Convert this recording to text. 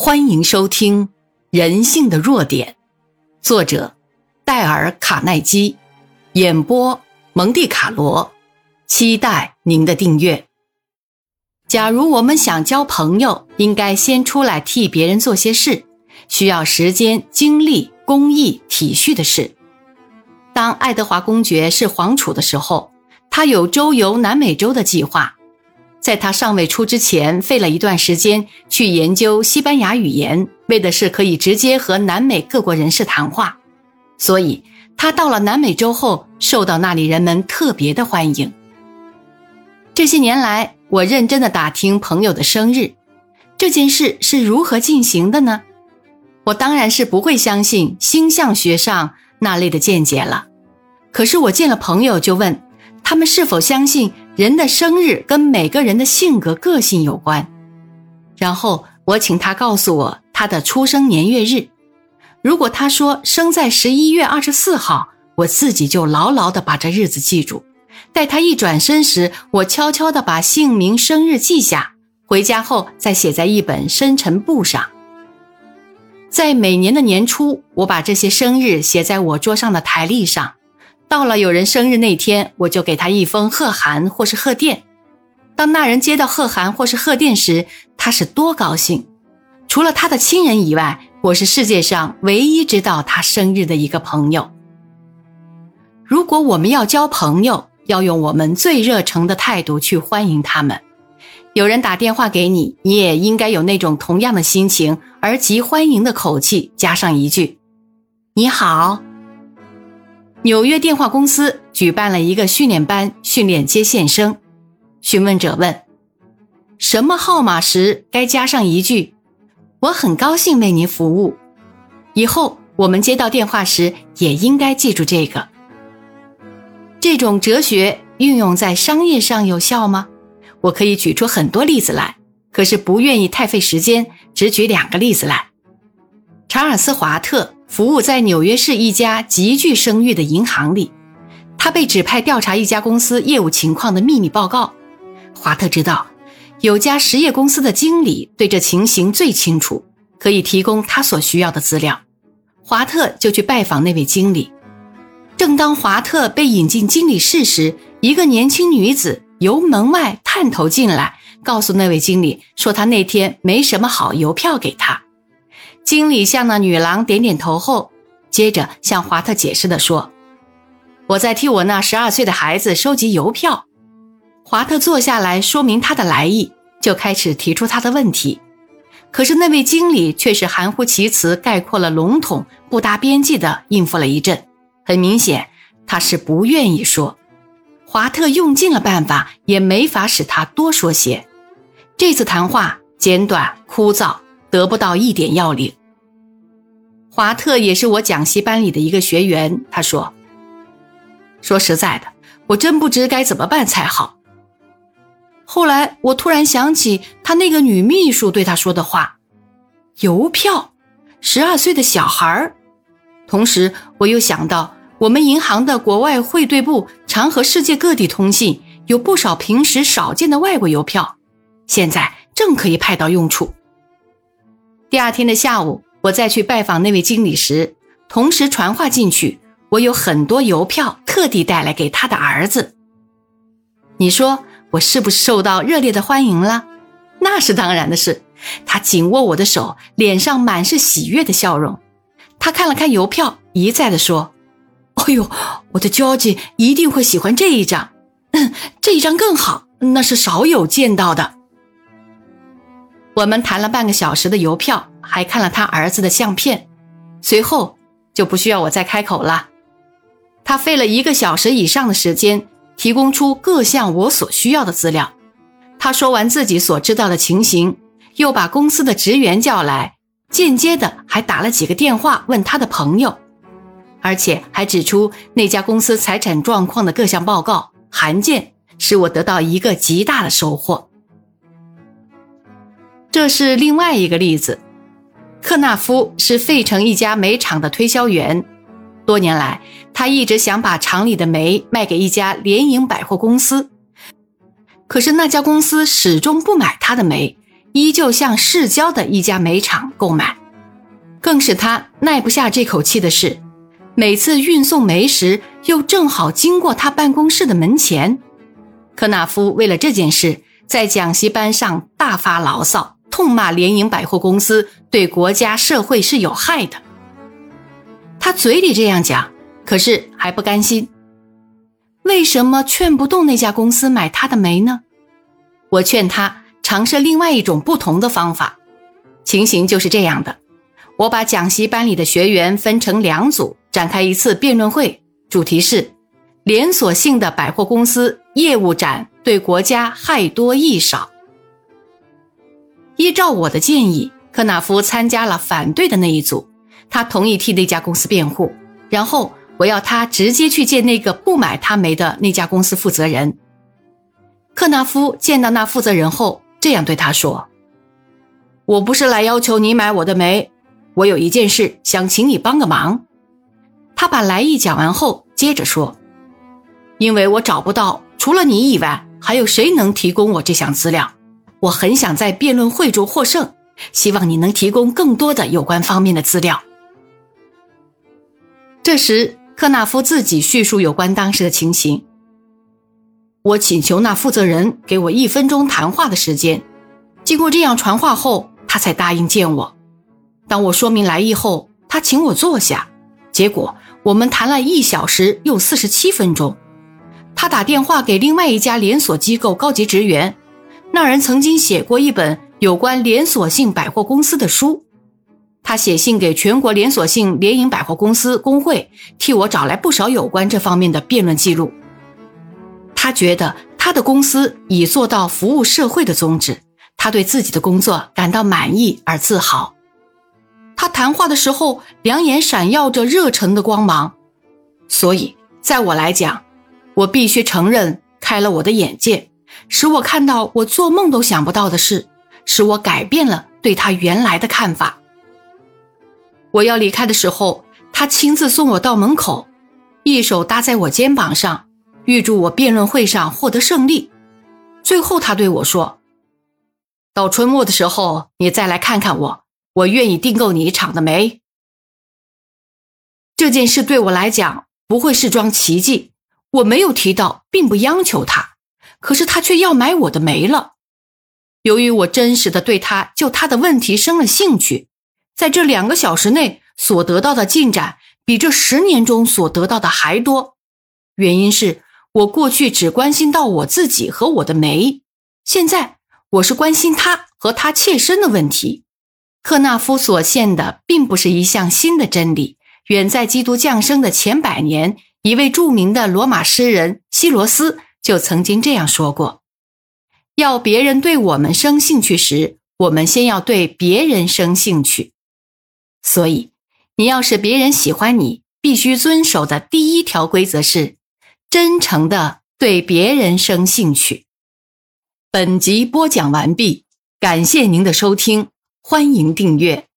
欢迎收听《人性的弱点》，作者戴尔·卡耐基，演播蒙蒂卡罗。期待您的订阅。假如我们想交朋友，应该先出来替别人做些事，需要时间、精力、公益、体恤的事。当爱德华公爵是皇储的时候，他有周游南美洲的计划。在他尚未出之前，费了一段时间去研究西班牙语言，为的是可以直接和南美各国人士谈话。所以，他到了南美洲后，受到那里人们特别的欢迎。这些年来，我认真的打听朋友的生日，这件事是如何进行的呢？我当然是不会相信星象学上那类的见解了。可是我见了朋友，就问他们是否相信。人的生日跟每个人的性格个性有关，然后我请他告诉我他的出生年月日。如果他说生在十一月二十四号，我自己就牢牢的把这日子记住。待他一转身时，我悄悄的把姓名、生日记下，回家后再写在一本生辰簿上。在每年的年初，我把这些生日写在我桌上的台历上。到了有人生日那天，我就给他一封贺函或是贺电。当那人接到贺函或是贺电时，他是多高兴！除了他的亲人以外，我是世界上唯一知道他生日的一个朋友。如果我们要交朋友，要用我们最热诚的态度去欢迎他们。有人打电话给你，你也应该有那种同样的心情，而极欢迎的口气，加上一句：“你好。”纽约电话公司举办了一个训练班，训练接线生。询问者问：“什么号码时该加上一句‘我很高兴为您服务’？以后我们接到电话时也应该记住这个。这种哲学运用在商业上有效吗？我可以举出很多例子来，可是不愿意太费时间，只举两个例子来。查尔斯·华特。服务在纽约市一家极具声誉的银行里，他被指派调查一家公司业务情况的秘密报告。华特知道有家实业公司的经理对这情形最清楚，可以提供他所需要的资料。华特就去拜访那位经理。正当华特被引进经理室时，一个年轻女子由门外探头进来，告诉那位经理说他那天没什么好邮票给他。经理向那女郎点点头后，接着向华特解释的说：“我在替我那十二岁的孩子收集邮票。”华特坐下来说明他的来意，就开始提出他的问题。可是那位经理却是含糊其辞，概括了笼统，不搭边际的应付了一阵。很明显，他是不愿意说。华特用尽了办法，也没法使他多说些。这次谈话简短枯燥，得不到一点要领。华特也是我讲习班里的一个学员。他说：“说实在的，我真不知该怎么办才好。”后来我突然想起他那个女秘书对他说的话：“邮票，十二岁的小孩儿。”同时，我又想到我们银行的国外汇兑部常和世界各地通信，有不少平时少见的外国邮票，现在正可以派到用处。第二天的下午。我再去拜访那位经理时，同时传话进去，我有很多邮票特地带来给他的儿子。你说我是不是受到热烈的欢迎了？那是当然的事。他紧握我的手，脸上满是喜悦的笑容。他看了看邮票，一再的说：“哎呦，我的 George 一定会喜欢这一张，嗯，这一张更好，那是少有见到的。”我们谈了半个小时的邮票，还看了他儿子的相片，随后就不需要我再开口了。他费了一个小时以上的时间，提供出各项我所需要的资料。他说完自己所知道的情形，又把公司的职员叫来，间接的还打了几个电话问他的朋友，而且还指出那家公司财产状况的各项报告函件，使我得到一个极大的收获。这是另外一个例子。克纳夫是费城一家煤厂的推销员，多年来他一直想把厂里的煤卖给一家联营百货公司，可是那家公司始终不买他的煤，依旧向市郊的一家煤厂购买。更使他耐不下这口气的是，每次运送煤时，又正好经过他办公室的门前。克纳夫为了这件事，在讲习班上大发牢骚，痛骂联营百货公司对国家社会是有害的。他嘴里这样讲，可是还不甘心。为什么劝不动那家公司买他的煤呢？我劝他尝试另外一种不同的方法。情形就是这样的：我把讲习班里的学员分成两组，展开一次辩论会，主题是连锁性的百货公司业务展对国家害多益少。依照我的建议，科纳夫参加了反对的那一组。他同意替那家公司辩护，然后我要他直接去见那个不买他煤的那家公司负责人。克纳夫见到那负责人后，这样对他说：“我不是来要求你买我的煤，我有一件事想请你帮个忙。”他把来意讲完后，接着说：“因为我找不到除了你以外还有谁能提供我这项资料，我很想在辩论会中获胜，希望你能提供更多的有关方面的资料。”这时，克纳夫自己叙述有关当时的情形。我请求那负责人给我一分钟谈话的时间。经过这样传话后，他才答应见我。当我说明来意后，他请我坐下。结果我们谈了一小时又四十七分钟。他打电话给另外一家连锁机构高级职员，那人曾经写过一本有关连锁性百货公司的书。他写信给全国连锁性联营百货公司工会，替我找来不少有关这方面的辩论记录。他觉得他的公司已做到服务社会的宗旨，他对自己的工作感到满意而自豪。他谈话的时候，两眼闪耀着热忱的光芒。所以，在我来讲，我必须承认，开了我的眼界，使我看到我做梦都想不到的事，使我改变了对他原来的看法。我要离开的时候，他亲自送我到门口，一手搭在我肩膀上，预祝我辩论会上获得胜利。最后，他对我说：“到春末的时候，你再来看看我，我愿意订购你一场的煤。”这件事对我来讲不会是桩奇迹。我没有提到，并不央求他，可是他却要买我的煤了。由于我真实的对他就他的问题生了兴趣。在这两个小时内所得到的进展，比这十年中所得到的还多。原因是我过去只关心到我自己和我的煤，现在我是关心他和他切身的问题。克纳夫所献的并不是一项新的真理，远在基督降生的前百年，一位著名的罗马诗人希罗斯就曾经这样说过：要别人对我们生兴趣时，我们先要对别人生兴趣。所以，你要是别人喜欢你，必须遵守的第一条规则是真诚的对别人生兴趣。本集播讲完毕，感谢您的收听，欢迎订阅。